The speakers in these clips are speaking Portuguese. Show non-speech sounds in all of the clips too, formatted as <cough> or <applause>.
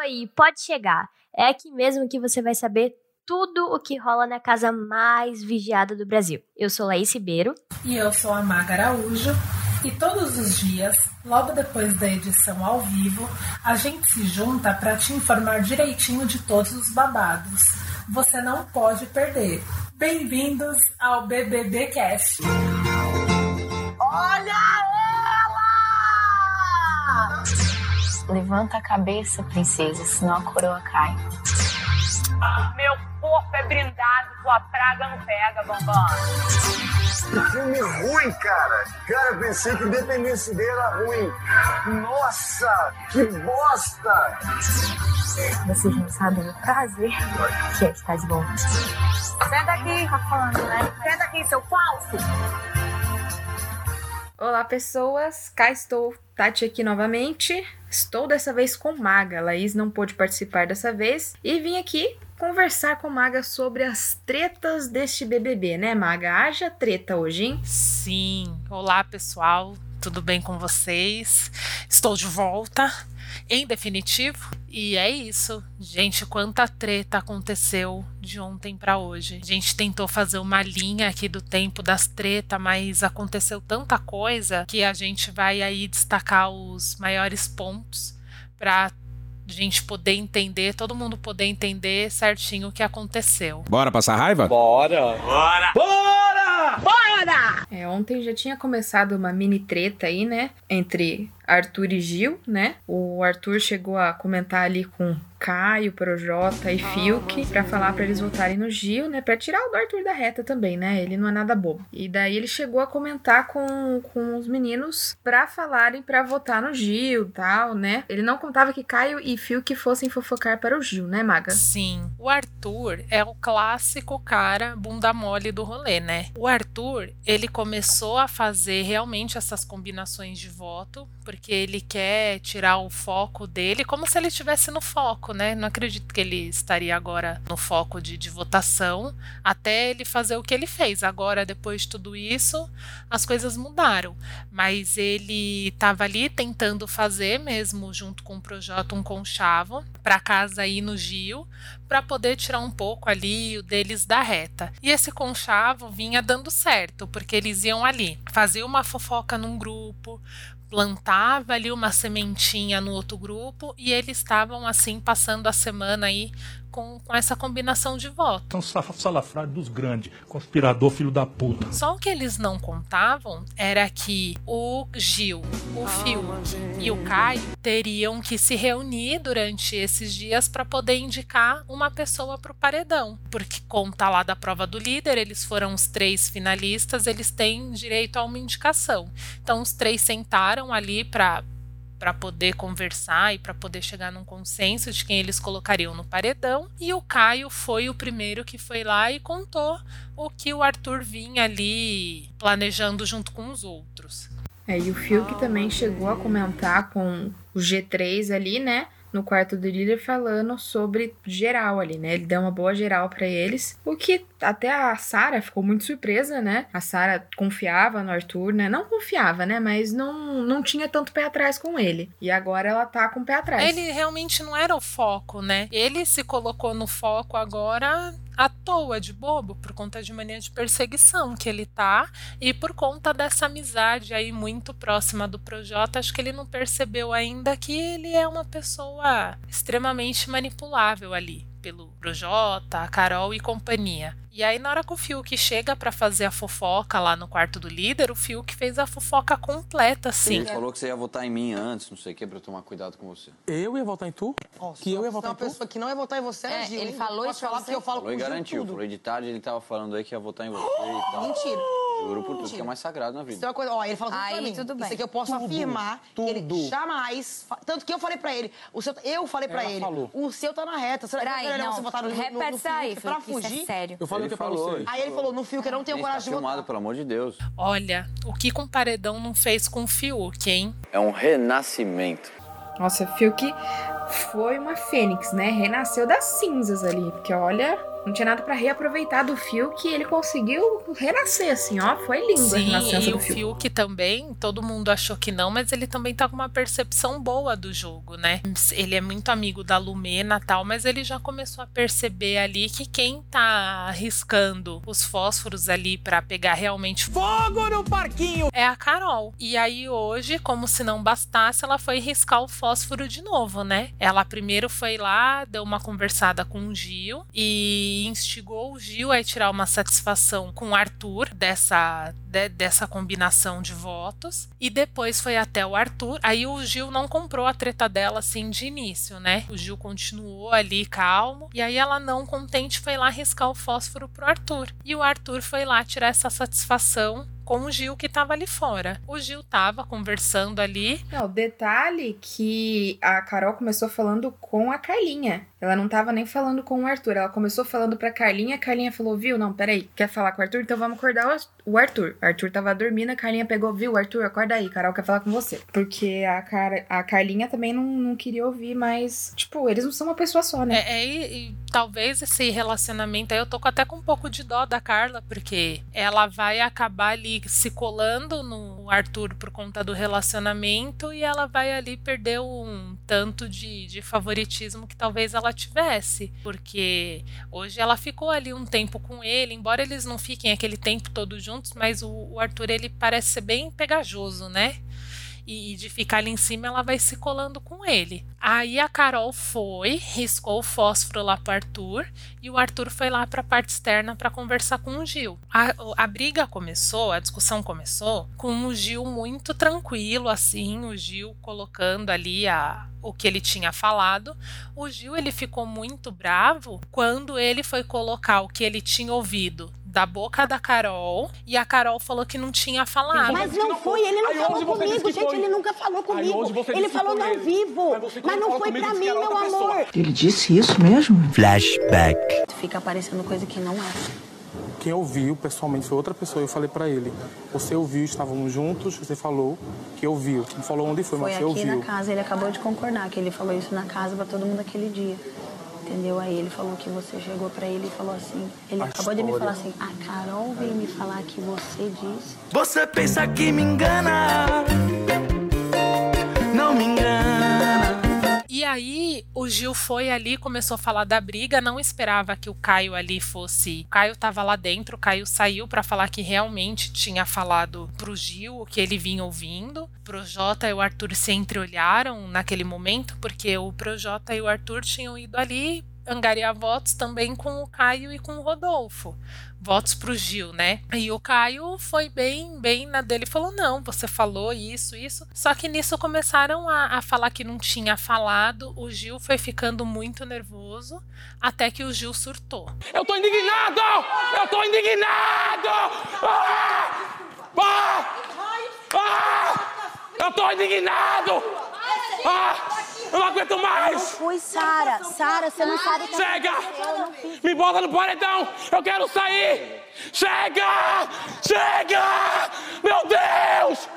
Oi, pode chegar. É aqui mesmo que você vai saber tudo o que rola na casa mais vigiada do Brasil. Eu sou Laís Ribeiro. E eu sou a Maga Araújo. E todos os dias, logo depois da edição ao vivo, a gente se junta para te informar direitinho de todos os babados. Você não pode perder. Bem-vindos ao BBB Cast. Olha Levanta a cabeça, princesa, senão a coroa cai. Meu corpo é brindado, tua praga não pega, bambam. Que filme ruim, cara. Cara, eu pensei que Independência Day era ruim. Nossa, que bosta! Vocês não sabem o prazer que é estar de volta. Senta aqui, tá falando, né? Senta aqui, seu falso. Olá, pessoas. Cá estou, Tati aqui novamente. Estou dessa vez com Maga. Laís não pôde participar dessa vez e vim aqui conversar com Maga sobre as tretas deste BBB, né, Maga? Haja treta hoje, hein? Sim. Olá, pessoal. Tudo bem com vocês? Estou de volta, em definitivo. E é isso. Gente, quanta treta aconteceu de ontem para hoje. A gente tentou fazer uma linha aqui do tempo das tretas, mas aconteceu tanta coisa que a gente vai aí destacar os maiores pontos para gente poder entender, todo mundo poder entender certinho o que aconteceu. Bora passar raiva? Bora! Bora! Bora! É, ontem já tinha começado uma mini treta aí, né? Entre Arthur e Gil, né? O Arthur chegou a comentar ali com Caio, Projota e Fiuk pra falar pra eles votarem no Gil, né? Pra tirar o Arthur da reta também, né? Ele não é nada bobo. E daí ele chegou a comentar com, com os meninos pra falarem pra votar no Gil tal, né? Ele não contava que Caio e Fiuk fossem fofocar para o Gil, né, Maga? Sim, o Arthur é o clássico cara bunda mole do rolê, né? O Arthur, ele começou a fazer realmente essas combinações de voto, porque ele quer tirar o foco dele, como se ele estivesse no foco, né? Não acredito que ele estaria agora no foco de, de votação, até ele fazer o que ele fez. Agora, depois de tudo isso, as coisas mudaram. Mas ele estava ali tentando fazer mesmo, junto com o Projota, um conchavo para casa aí no Gil, para poder tirar um pouco ali o deles da reta. E esse conchavo vinha dando certo, porque eles iam ali, fazer uma fofoca num grupo, plantava ali uma sementinha no outro grupo e eles estavam assim passando a semana aí com, com essa combinação de voto. São salafrários dos grandes, conspirador filho da puta. Só o que eles não contavam era que o Gil, o Fiuk e o Caio teriam que se reunir durante esses dias para poder indicar uma pessoa para o paredão. Porque conta lá da prova do líder, eles foram os três finalistas, eles têm direito a uma indicação. Então os três sentaram ali para para poder conversar e para poder chegar num consenso de quem eles colocariam no paredão. E o Caio foi o primeiro que foi lá e contou o que o Arthur vinha ali planejando junto com os outros. É, e o Fiuk também chegou a comentar com o G3 ali, né? No quarto do líder falando sobre geral ali, né? Ele deu uma boa geral para eles, o que até a Sara ficou muito surpresa, né? A Sara confiava no Arthur, né? Não confiava, né? Mas não, não tinha tanto pé atrás com ele. E agora ela tá com o pé atrás. Ele realmente não era o foco, né? Ele se colocou no foco agora à toa, de bobo, por conta de mania de perseguição que ele tá e por conta dessa amizade aí muito próxima do Projota, acho que ele não percebeu ainda que ele é uma pessoa extremamente manipulável ali pelo Projota, a Carol e companhia. E aí, na hora que o Fiuk chega para fazer a fofoca lá no quarto do líder, o Fiuk fez a fofoca completa, assim. Ele falou que você ia votar em mim antes, não sei o que, pra eu tomar cuidado com você. Eu ia votar em tu? que eu ia votar uma em tu? pessoa que não ia votar em você, É, Gil, ele falou isso falar você? porque eu falo Falou e com o Gil garantiu. tudo. Falou de tarde, ele tava falando aí que ia votar em você e <gasps> tal. Mentira. Juro por tudo Mentira. que é mais sagrado na Isso é vida. uma coisa, ó, ele falou tudo Aí, pra mim. tudo bem. Isso aqui eu posso afirmar que ele tudo. jamais. Tanto que eu falei pra ele, o seu, eu falei pra Ela ele, falou. o seu tá na reta. Será que Peraí, não. você votar no, no, no, Repete no isso aí, Fiuk pra Fiuk, isso é fugir? sério. Eu falei Ele o que é pra falou. você. Aí ele falou, no Fiuk eu não tenho tá coragem de filmado, votar. pelo amor de Deus. Olha, o que com paredão não fez com o Fiuk, hein? É um renascimento. Nossa, Fiuk foi uma fênix, né? Renasceu das cinzas ali, porque olha, Não tinha nada pra reaproveitar do Fiuk e ele conseguiu renascer, assim, ó. Foi lindo a Sim, renascença e do o Fiuk. Fiuk também, todo mundo achou que não, mas ele também tá com uma percepção boa do jogo, né? Ele é muito amigo da Lumena tal, mas ele já começou a perceber ali que quem tá arriscando os fósforos ali pra pegar realmente fogo no parquinho é a Carol. E aí hoje, como se não bastasse, ela foi riscar o fósforo de novo, né? Ela primeiro foi lá, deu uma conversada com o Gil e instigou o Gil a tirar uma satisfação com o Arthur dessa, de- dessa combinação de votos. E depois foi até o Arthur. Aí o Gil não comprou a treta dela assim de início, né? O Gil continuou ali calmo. E aí ela, não contente, foi lá riscar o fósforo pro Arthur. E o Arthur foi lá tirar essa satisfação com o Gil que tava ali fora. O Gil tava conversando ali. Não, detalhe que a Carol começou falando com a Carlinha. Ela não tava nem falando com o Arthur. Ela começou falando pra Carlinha. A Carlinha falou: Viu, não, peraí. Quer falar com o Arthur? Então vamos acordar o- o Arthur. O Arthur tava dormindo. A Carlinha pegou: Viu, Arthur, acorda aí. Carol quer falar com você. Porque a, Car a Carlinha também não, não queria ouvir, mas, tipo, eles não são uma pessoa só, né? É, é, e, e talvez esse relacionamento aí eu tô até com um pouco de dó da Carla, porque ela vai acabar ali se colando no Arthur por conta do relacionamento e ela vai ali perder um tanto de, de favoritismo que talvez ela tivesse. Porque hoje ela ficou ali um tempo com ele, embora eles não fiquem aquele tempo todo juntos, mas o, o Arthur ele parece ser bem pegajoso, né? e de ficar ali em cima, ela vai se colando com ele. Aí a Carol foi, riscou o fósforo lá pro Arthur e o Arthur foi lá para a parte externa para conversar com o Gil. A, a briga começou, a discussão começou com o Gil muito tranquilo, assim, o Gil colocando ali a, o que ele tinha falado. O Gil ele ficou muito bravo quando ele foi colocar o que ele tinha ouvido da boca da Carol e a Carol falou que não tinha falado. Mas não foi, ele não Aí falou comigo, gente, foi. ele nunca falou comigo. Ele falou foi no ele. vivo, Mas mas não foi pra mim, meu pessoa. amor. Ele disse isso mesmo? Flashback. Fica parecendo coisa que não é. Quem ouviu pessoalmente foi outra pessoa. Eu falei pra ele: Você ouviu, estávamos juntos, você falou que ouviu. Não falou onde foi, Foi mas você aqui ouviu. na casa, ele acabou de concordar que ele falou isso na casa pra todo mundo aquele dia. Entendeu? Aí ele falou que você chegou pra ele e falou assim. Ele A acabou de me falar história. assim: A Carol veio me falar que você disse. Você pensa que me engana? Não me engana. E aí o Gil foi ali, começou a falar da briga, não esperava que o Caio ali fosse. O Caio tava lá dentro, o Caio saiu pra falar que realmente tinha falado pro Gil o que ele vinha ouvindo. Projota e o Arthur se entreolharam naquele momento, porque o Projota e o Arthur tinham ido ali angariar votos também com o Caio e com o Rodolfo. Votos pro Gil, né? E o Caio foi bem, bem na dele, falou: não, você falou isso, isso. Só que nisso começaram a, a falar que não tinha falado. O Gil foi ficando muito nervoso, até que o Gil surtou. Eu tô indignado! Eu tô indignado! Ah! Ah! Ah! Eu tô indignado! Ah! Eu não aguento mais! Não fui, Sara. Sara, você não sabe o que Chega! eu. Me bota no paredão! Eu quero sair! Chega! Chega! Meu Deus!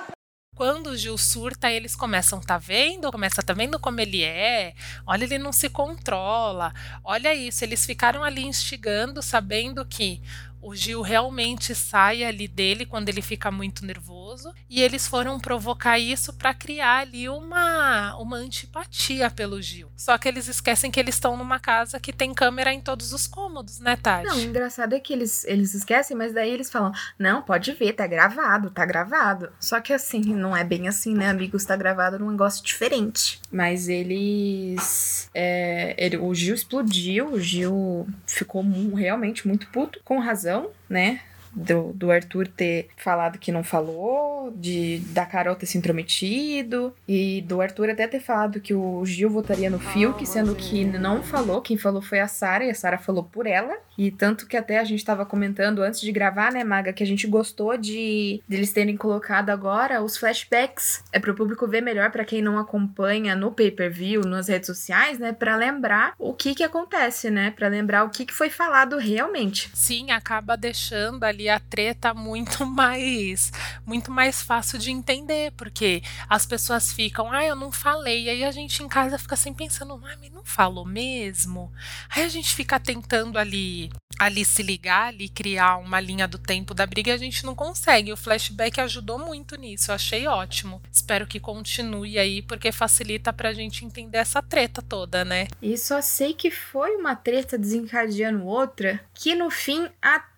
Quando o Gil surta, eles começam, tá vendo? Começa, tá vendo como ele é? Olha, ele não se controla. Olha isso, eles ficaram ali instigando, sabendo que o Gil realmente sai ali dele quando ele fica muito nervoso. E eles foram provocar isso para criar ali uma, uma antipatia pelo Gil. Só que eles esquecem que eles estão numa casa que tem câmera em todos os cômodos, né, Tati? Não, o engraçado é que eles, eles esquecem, mas daí eles falam: Não, pode ver, tá gravado, tá gravado. Só que assim, não é bem assim, né, amigos? Tá gravado num negócio diferente. Mas eles. é, ele- o Gil explodiu, o Gil ficou realmente muito puto, com razão, né? Do, do Arthur ter falado que não falou, de da Carol ter se intrometido, e do Arthur até ter falado que o Gil votaria no Fiuk, sendo que não falou, quem falou foi a Sara, e a Sara falou por ela. E tanto que até a gente tava comentando antes de gravar, né, Maga, que a gente gostou de, de eles terem colocado agora os flashbacks. É pro público ver melhor, pra quem não acompanha no pay-per-view, nas redes sociais, né, Pra lembrar o que que acontece, né, Pra lembrar o que que foi falado realmente. Sim, acaba deixando ali a treta muito <laughs> mais muito mais fácil de entender, porque as pessoas ficam, ah, eu não falei, e aí a gente em casa fica sempre pensando, ah, mas não falou mesmo? Aí a gente fica tentando ali ali se ligar, ali criar uma linha do tempo da briga e a gente não consegue. O flashback ajudou muito nisso, eu achei ótimo. Espero que continue aí, porque facilita pra gente entender essa treta toda, né? E só sei que foi uma treta desencadeando outra, que no fim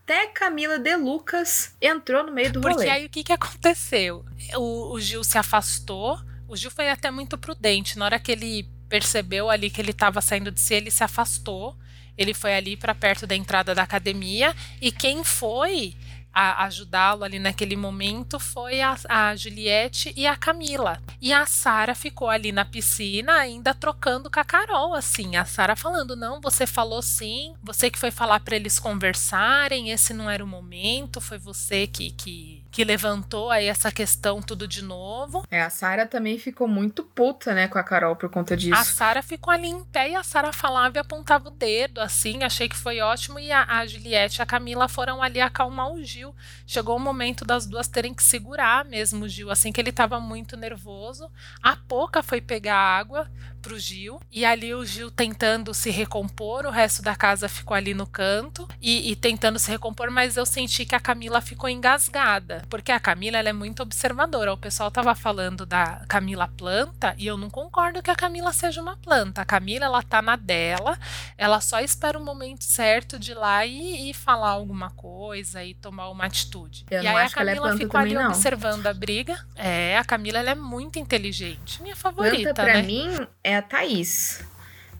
até Camila De Lucas entrou no meio do Porque rolê. aí o que, que aconteceu? O, o Gil se afastou, o Gil foi até muito prudente. Na hora que ele percebeu ali que ele estava saindo de si, ele se afastou. Ele foi ali para perto da entrada da academia e quem foi a ajudá-lo ali naquele momento foi a, a Juliette e a Camila. E a Sara ficou ali na piscina ainda trocando com a Carol, assim. A Sara falando: "Não, você falou sim, você que foi falar para eles conversarem, esse não era o momento, foi você que que que levantou aí essa questão tudo de novo. É, a Sara também ficou muito puta, né, com a Carol por conta disso. A Sara ficou ali em pé e a Sara falava e apontava o dedo, assim, achei que foi ótimo. E a, a Juliette e a Camila foram ali acalmar o Gil. Chegou o momento das duas terem que segurar mesmo o Gil, assim, que ele tava muito nervoso. A Poca foi pegar água pro Gil, e ali o Gil tentando se recompor, o resto da casa ficou ali no canto e, e tentando se recompor, mas eu senti que a Camila ficou engasgada, porque a Camila ela é muito observadora. O pessoal tava falando da Camila planta e eu não concordo que a Camila seja uma planta. A Camila ela tá na dela, ela só espera o momento certo de ir lá e, e falar alguma coisa e tomar uma atitude. Eu e aí a é Camila planta ficou ali não. observando a briga. É, a Camila ela é muito inteligente, minha favorita, Planta pra né? mim é a Thaís.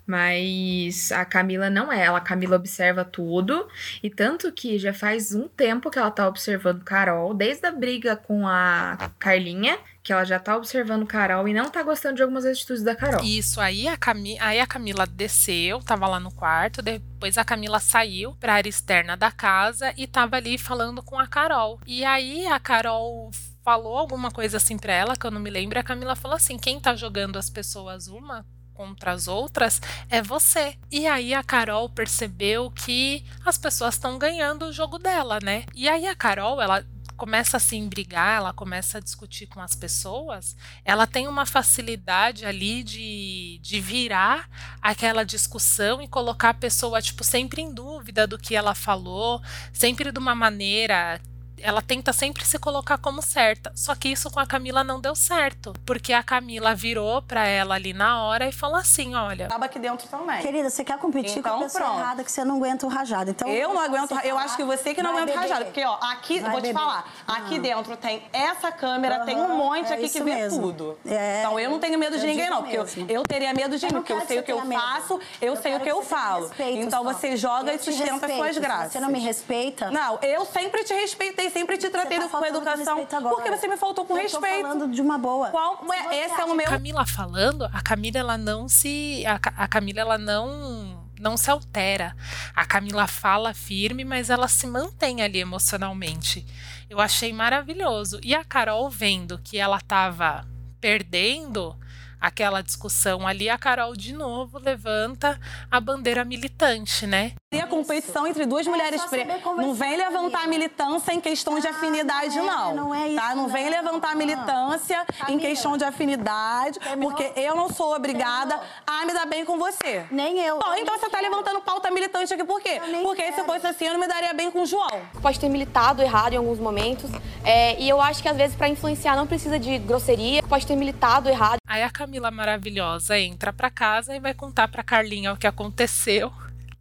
Mas a Camila não é. Ela, a Camila observa tudo. E tanto que já faz um tempo que ela tá observando Carol, desde a briga com a Carlinha, que ela já tá observando Carol e não tá gostando de algumas atitudes da Carol. Isso, aí a, Cami aí a Camila desceu, tava lá no quarto, depois a Camila saiu pra área externa da casa e tava ali falando com a Carol. E aí a Carol falou alguma coisa assim pra ela, que eu não me lembro, a Camila falou assim: quem tá jogando as pessoas uma contra as outras é você. E aí a Carol percebeu que as pessoas estão ganhando o jogo dela, né? E aí a Carol, ela começa a se embrigar, ela começa a discutir com as pessoas, ela tem uma facilidade ali de, de virar aquela discussão e colocar a pessoa, tipo, sempre em dúvida do que ela falou, sempre de uma maneira ela tenta sempre se colocar como certa. Só que isso com a Camila não deu certo, porque a Camila virou pra ela ali na hora e falou assim, olha, Acaba aqui dentro também. Querida, você quer competir Então, com a pessoa pronto. errada que você não aguenta o rajado. Então, eu não aguento, eu falar, acho que você que não aguenta beber. rajado. Porque, ó, aqui, Vai vou te beber. falar, aqui Ah. dentro tem essa câmera, tem um monte é aqui que vê mesmo. tudo. É, então eu não tenho medo de ninguém, não. Porque eu, eu teria medo de mim, porque eu sei o que eu medo. faço, eu, Eu sei o que eu falo. respeito então só. você joga Eu e te sustenta as respeito. suas graças. você não me respeita. Não, eu sempre te respeitei, sempre te tratei tá com educação. Porque você me faltou com Eu tô respeito. falando de uma boa. Qual, ué, esse é o meu. Camila falando, a Camila ela não se a, a Camila ela não não se altera. A Camila fala firme, mas ela se mantém ali emocionalmente. Eu achei maravilhoso. E a Carol vendo que ela tava perdendo aquela discussão ali, a Carol de novo levanta a bandeira militante, né? E a competição entre duas mulheres É, saber pretas. Não vem levantar militância em questão de afinidade, é, não. não é isso, tá? Não vem não. levantar Ah. militância em Camila. questão de afinidade, Terminou? porque eu não sou obrigada Terminou? a me dar bem com você. Nem eu. Bom, Eu então você tá quero. levantando pauta militante aqui por quê? Porque se quero. fosse assim, eu não me daria bem com o João. pode ter militado errado em alguns momentos. é, e eu acho que às vezes para influenciar não precisa de grosseria, pode ter militado errado. Aí a Camila maravilhosa entra pra casa e vai contar pra Carlinha o que aconteceu.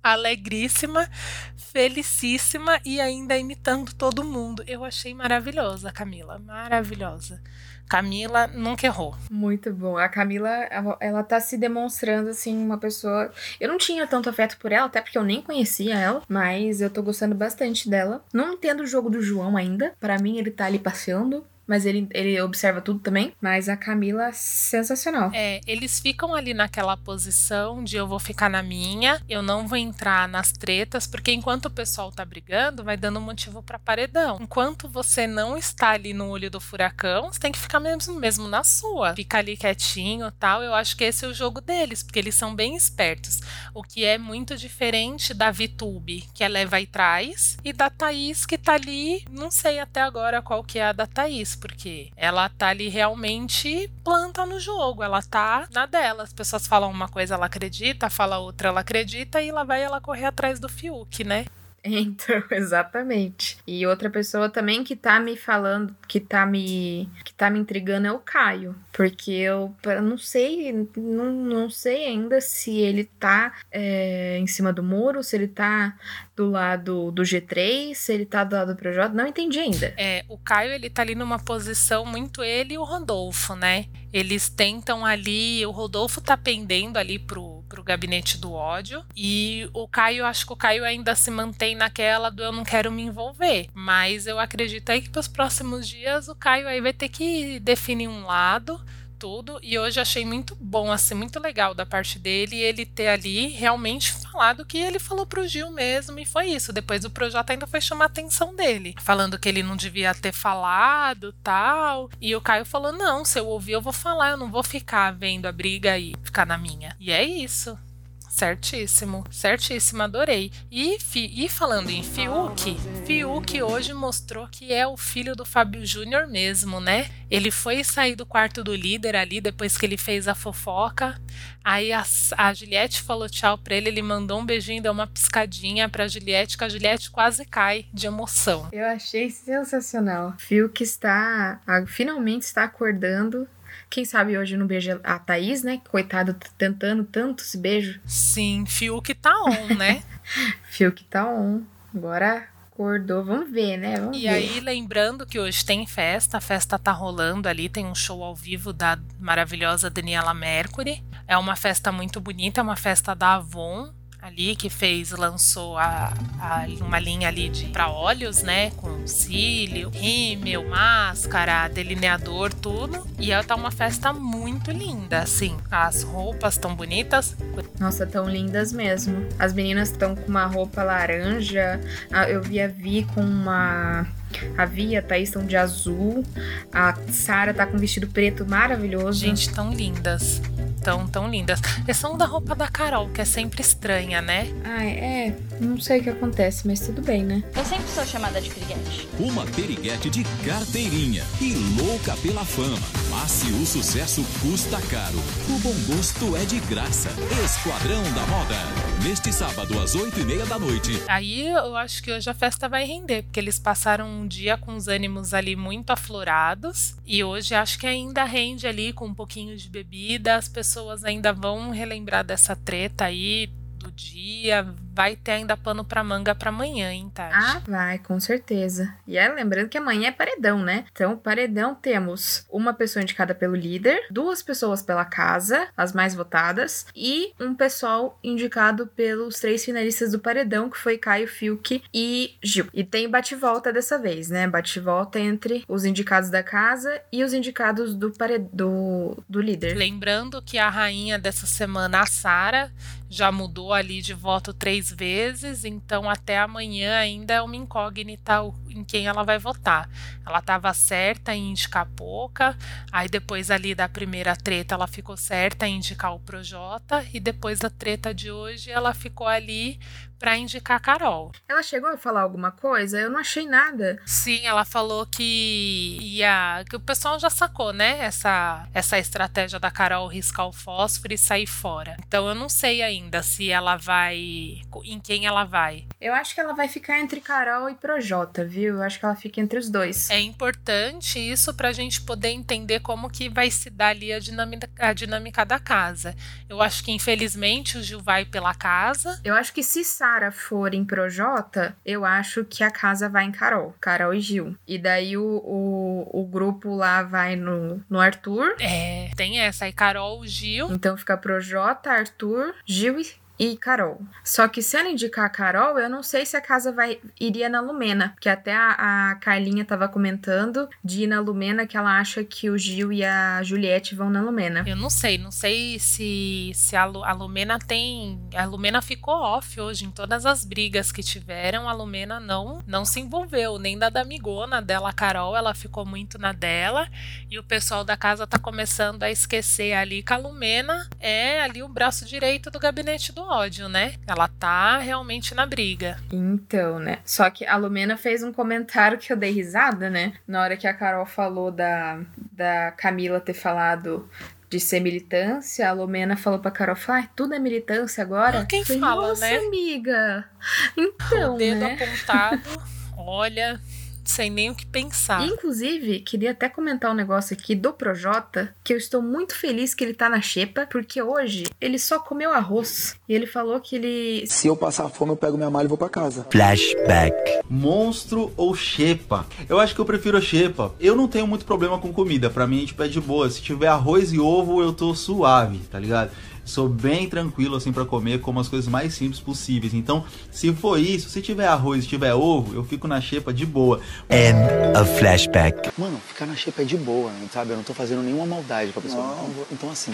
Alegríssima, felicíssima e ainda imitando todo mundo. Eu achei maravilhosa, Camila, maravilhosa. Camila nunca errou. Muito bom. A Camila, ela, tá se demonstrando, assim, uma pessoa. Eu não tinha tanto afeto por ela, até porque eu nem conhecia ela, mas eu tô gostando bastante dela. Não entendo o jogo do João ainda. Pra mim, ele tá ali passeando. Mas ele, ele observa tudo também. Mas a Camila, sensacional. É, eles ficam ali naquela posição de eu vou ficar na minha, eu não vou entrar nas tretas, porque enquanto o pessoal tá brigando, vai dando motivo para paredão. Enquanto você não está ali no olho do furacão, você tem que ficar mesmo, mesmo na sua. Ficar ali quietinho tal. Eu acho que esse é o jogo deles, porque eles são bem espertos. O que é muito diferente da VTube, que é leva e traz, e da Thaís, que tá ali, não sei até agora qual que é a da Thaís, porque ela tá ali realmente planta no jogo, ela tá na dela. As pessoas falam uma coisa, ela acredita, fala outra, ela acredita, e lá vai ela correr atrás do Fiuk, né? Então, <laughs> exatamente. E outra pessoa também que tá me falando, que tá me que tá me intrigando é o Caio, porque eu, eu não sei, não, não sei ainda se ele tá é, em cima do muro, se ele tá do lado do G3, se ele tá do lado do Projota, não entendi ainda. É, o Caio ele tá ali numa posição muito ele e o Rodolfo, né? Eles tentam ali, o Rodolfo tá pendendo ali pro, pro gabinete do ódio e o Caio, acho que o Caio ainda se mantém naquela do eu não quero me envolver, mas eu acredito aí que pros próximos dias o Caio aí vai ter que definir um lado tudo. E hoje achei muito bom, assim, muito legal da parte dele ele ter ali realmente falado que ele falou pro Gil mesmo. E foi isso. Depois o projeto ainda foi chamar a atenção dele, falando que ele não devia ter falado tal. E o Caio falou: não, se eu ouvir, eu vou falar, eu não vou ficar vendo a briga e ficar na minha. E é isso. Certíssimo, certíssimo, adorei. E, e falando em Fiuk, Fiuk hoje mostrou que é o filho do Fábio Júnior mesmo, né? Ele foi sair do quarto do líder ali depois que ele fez a fofoca. Aí a, a Juliette falou tchau pra ele, ele mandou um beijinho, deu uma piscadinha pra Juliette, que a Juliette quase cai de emoção. Eu achei sensacional. Fiuk está, finalmente está acordando quem sabe hoje não beija a Thaís, né? Coitado, tentando tanto esse beijo. Sim, Fiuk tá on, né? <laughs> Fiuk tá on. Agora acordou, vamos ver, né? Vamos e ver. aí, lembrando que hoje tem festa, a festa tá rolando ali, tem um show ao vivo da maravilhosa Daniela Mercury. É uma festa muito bonita, é uma festa da Avon, ali que fez, lançou a, a uma linha ali de para olhos, né, com cílio, rímel, máscara, delineador, tudo. E ela tá uma festa muito linda, assim. As roupas tão bonitas. Nossa, tão lindas mesmo. As meninas estão com uma roupa laranja. Eu vi a Vi com uma a Via, a Thaís estão de azul. A Sara tá com um vestido preto maravilhoso. Gente, tão lindas. Tão, tão lindas. Exceção da roupa da Carol, que é sempre estranha, né? Ai, é. Não sei o que acontece, mas tudo bem, né? Eu sempre sou chamada de piriguete. Uma piriguete de carteirinha e louca pela fama. Mas se o sucesso custa caro, o bom gosto é de graça. Esquadrão da Moda. Neste sábado, às oito e meia da noite. Aí eu acho que hoje a festa vai render, porque eles passaram um dia com os ânimos ali muito aflorados. E hoje acho que ainda rende ali com um pouquinho de bebida. As pessoas ainda vão relembrar dessa treta aí do dia. Vai ter ainda pano pra manga pra amanhã, hein, Tati? Ah, vai, com certeza. E é lembrando que amanhã é paredão, né? Então, paredão temos uma pessoa indicada pelo líder, duas pessoas pela casa, as mais votadas, e um pessoal indicado pelos três finalistas do paredão, que foi Caio, Fiuk e Gil. E tem bate-volta dessa vez, né? Bate-volta entre os indicados da casa e os indicados do, pare... do, líder. Lembrando que a rainha dessa semana, a Sara, já mudou ali de voto três vezes, então até amanhã ainda é uma incógnita em quem ela vai votar. Ela estava certa em indicar pouca, aí depois ali da primeira treta ela ficou certa em indicar o Projota, e depois da treta de hoje ela ficou ali para indicar a Carol. Ela chegou a falar alguma coisa? Eu não achei nada. Sim, ela falou que ia. que o pessoal já sacou, né? Essa, essa estratégia da Carol riscar o fósforo e sair fora. Então eu não sei ainda se ela vai. em quem ela vai. Eu acho que ela vai ficar entre Carol e Projota, viu? Eu acho que ela fica entre os dois. É importante isso pra gente poder entender como que vai se dar ali a dinâmica, a dinâmica da casa. Eu acho que infelizmente o Gil vai pela casa. Eu acho que se Sara for em Projota, eu acho que a casa vai em Carol. Carol e Gil. E daí o, o, o grupo lá vai no, no Arthur. É, tem essa aí, Carol, Gil. Então fica Projota, Arthur, Gil e e Carol. Só que se ela indicar a Carol, eu não sei se a casa vai iria na Lumena, porque até a, a Carlinha tava comentando de ir na Lumena que ela acha que o Gil e a Juliette vão na Lumena. Eu não sei, não sei se, se a, Lu, a Lumena tem. A Lumena ficou off hoje em todas as brigas que tiveram. A Lumena não, não se envolveu, nem da amigona dela, a Carol, ela ficou muito na dela. E o pessoal da casa tá começando a esquecer ali que a Lumena é ali o braço direito do gabinete do ódio, né? Ela tá realmente na briga. Então, né? Só que a Lumena fez um comentário que eu dei risada, né? Na hora que a Carol falou da, da Camila ter falado de ser militância, a Lumena falou pra Carol, ah, tudo é militância agora? Quem Falei, fala, Nossa, né? amiga. Então, o dedo né? apontado, olha, sem nem o que pensar. Inclusive, queria até comentar um negócio aqui do Projota, que eu estou muito feliz que ele tá na xepa, porque hoje ele só comeu arroz. E ele falou que ele. Se eu passar fome, eu pego minha mala e vou pra casa. Flashback. Monstro ou xepa? Eu acho que eu prefiro a xepa. Eu não tenho muito problema com comida. Pra mim, tipo, é de boa. Se tiver arroz e ovo, eu tô suave, tá ligado? Sou bem tranquilo assim pra comer, como as coisas mais simples possíveis. Então, se for isso, se tiver arroz e tiver ovo, eu fico na xepa de boa. End of flashback. Mano, ficar na xepa é de boa, sabe? Eu não tô fazendo nenhuma maldade pra pessoa. Então, vou- Então, assim,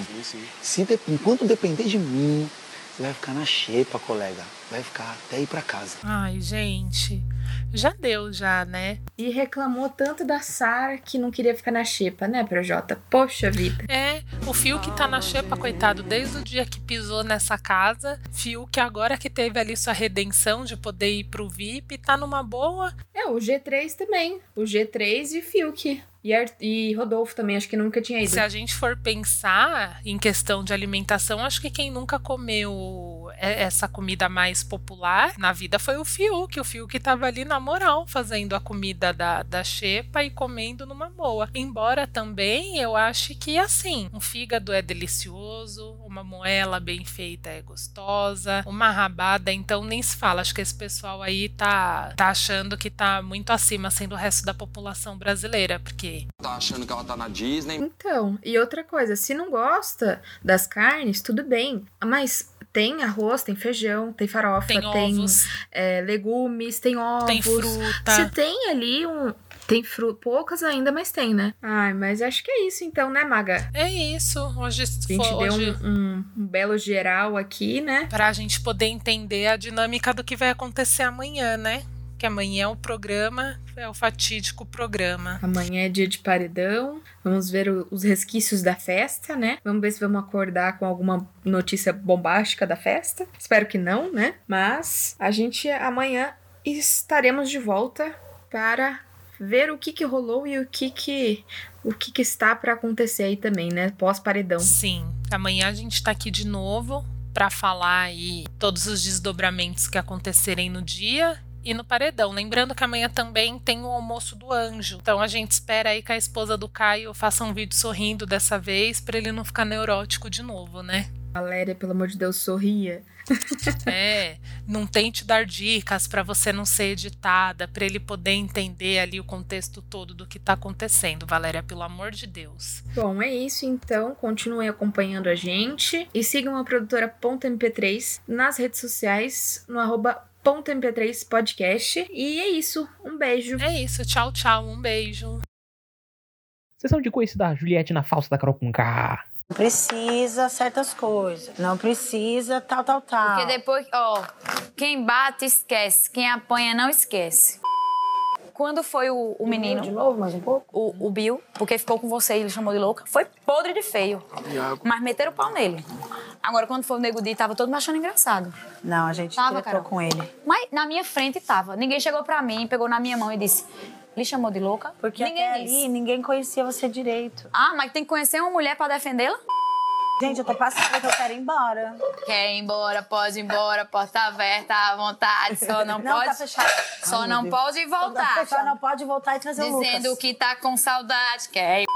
se de- enquanto depender de mim, você vai ficar na xepa, colega. Vai ficar até ir pra casa. Ai, gente, já deu já, né? E reclamou tanto da Sara que não queria ficar na xepa, né, Projota? Poxa vida. É, o Fiuk tá na xepa, coitado, desde o dia que pisou nessa casa. Fiuk, agora que teve ali sua redenção de poder ir pro VIP, tá numa boa. É, o G3 também. O G3 e Fiuk. E, e Rodolfo também, acho que nunca tinha ido. Se a gente for pensar em questão de alimentação, acho que quem nunca comeu essa comida mais popular na vida foi o Fiuk. O Fiuk tava ali na moral, fazendo a comida da, da xepa e comendo numa boa. Embora também eu ache que, assim, um fígado é delicioso, uma moela bem feita é gostosa, uma rabada, então nem se fala. Acho que esse pessoal aí tá, tá achando que tá muito acima, assim, do resto da população brasileira, porque Tá achando que ela tá na Disney. Então, e outra coisa, se não gosta das carnes, tudo bem. Mas tem arroz, tem feijão, tem farofa, Tem tem, ovos. é, legumes, tem ovos. Tem fruta. Se tem ali um. Tem fru poucas ainda, mas tem, né? Ai, mas acho que é isso então, né, Maga? É isso. Hoje A gente foi, deu hoje, um, um- um belo geral aqui, né? Pra gente poder entender a dinâmica do que vai acontecer amanhã, né? Que amanhã é o programa, é o fatídico programa. Amanhã é dia de paredão. Vamos ver os resquícios da festa, né? Vamos ver se vamos acordar com alguma notícia bombástica da festa. Espero que não, né? Mas a gente amanhã estaremos de volta para ver o que que rolou e o que que o que que está para acontecer aí também, né? Pós paredão. Sim, amanhã a gente tá aqui de novo pra falar aí todos os desdobramentos que acontecerem no dia e no paredão. Lembrando que amanhã também tem o almoço do anjo. Então a gente espera aí que a esposa do Caio faça um vídeo sorrindo dessa vez pra ele não ficar neurótico de novo, né? Valéria, pelo amor de Deus, sorria. <laughs> É, não tente dar dicas pra você não ser editada, pra ele poder entender ali o contexto todo do que tá acontecendo, Valéria, pelo amor de Deus. Bom, é isso então. Continuem acompanhando a gente e sigam a produtora .mp3 nas redes sociais no arroba .mp3 podcast. E é isso. Um beijo. É isso. Tchau, tchau. Um beijo. Sessão de coice da Juliette na falsa da Carol com K. Não precisa certas coisas. Não precisa tal, tal, tal. Porque depois, ó, quem bate esquece, quem apanha não esquece. Quando foi o, o menino? De novo, mais um pouco? O, o Bill, porque ficou com você e ele chamou de louca, foi podre de feio. Mas meteram o pau nele. Agora, quando foi o Nego Di, tava todo mundo achando engraçado. Não, a gente Tava, Carol. com ele. Mas na minha frente tava. Ninguém chegou pra mim, pegou na minha mão e disse: Ele chamou de louca? Porque ninguém até disse. ali ninguém conhecia você direito. Ah, mas tem que conhecer uma mulher pra defendê-la? Gente, eu tô passando que eu quero ir embora. Quer ir embora, pode ir embora, porta aberta à vontade, só <laughs> não, Não, pode. tá fechado. Só Ai, não pode voltar. Só não pode voltar e trazer o Dizendo Lucas. que tá com saudade, quer ir.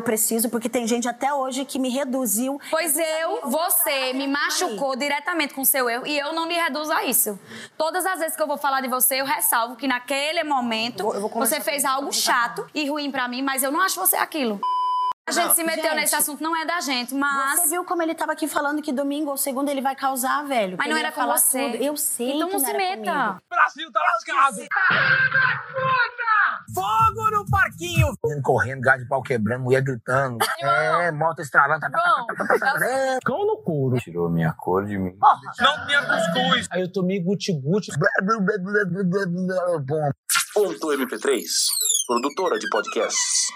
Eu preciso, porque tem gente até hoje que me reduziu. Pois eu, você me machucou diretamente com seu erro e eu não lhe reduzo a isso. Todas as vezes que eu vou falar de você, eu ressalvo que naquele momento você fez algo chato e ruim pra mim, mas eu não acho você aquilo. A gente se meteu Gente, nesse assunto, não é da gente, mas. Você viu como ele tava aqui falando que domingo ou segunda ele vai causar, velho? Mas não era com você. tudo. Eu sei Então que não não se era meta. comigo. Brasil tá lascado. Fogo no parquinho! Correndo, gás de pau quebrando, mulher gritando. É, moto estralando. tá, tá, tá, tá, tá, tá, tá. É. Cão no couro. Tirou a minha cor de mim. Não tinha cuscuz. Aí eu tomei guti-guti. Bom. Ponto MP3, produtora de podcasts.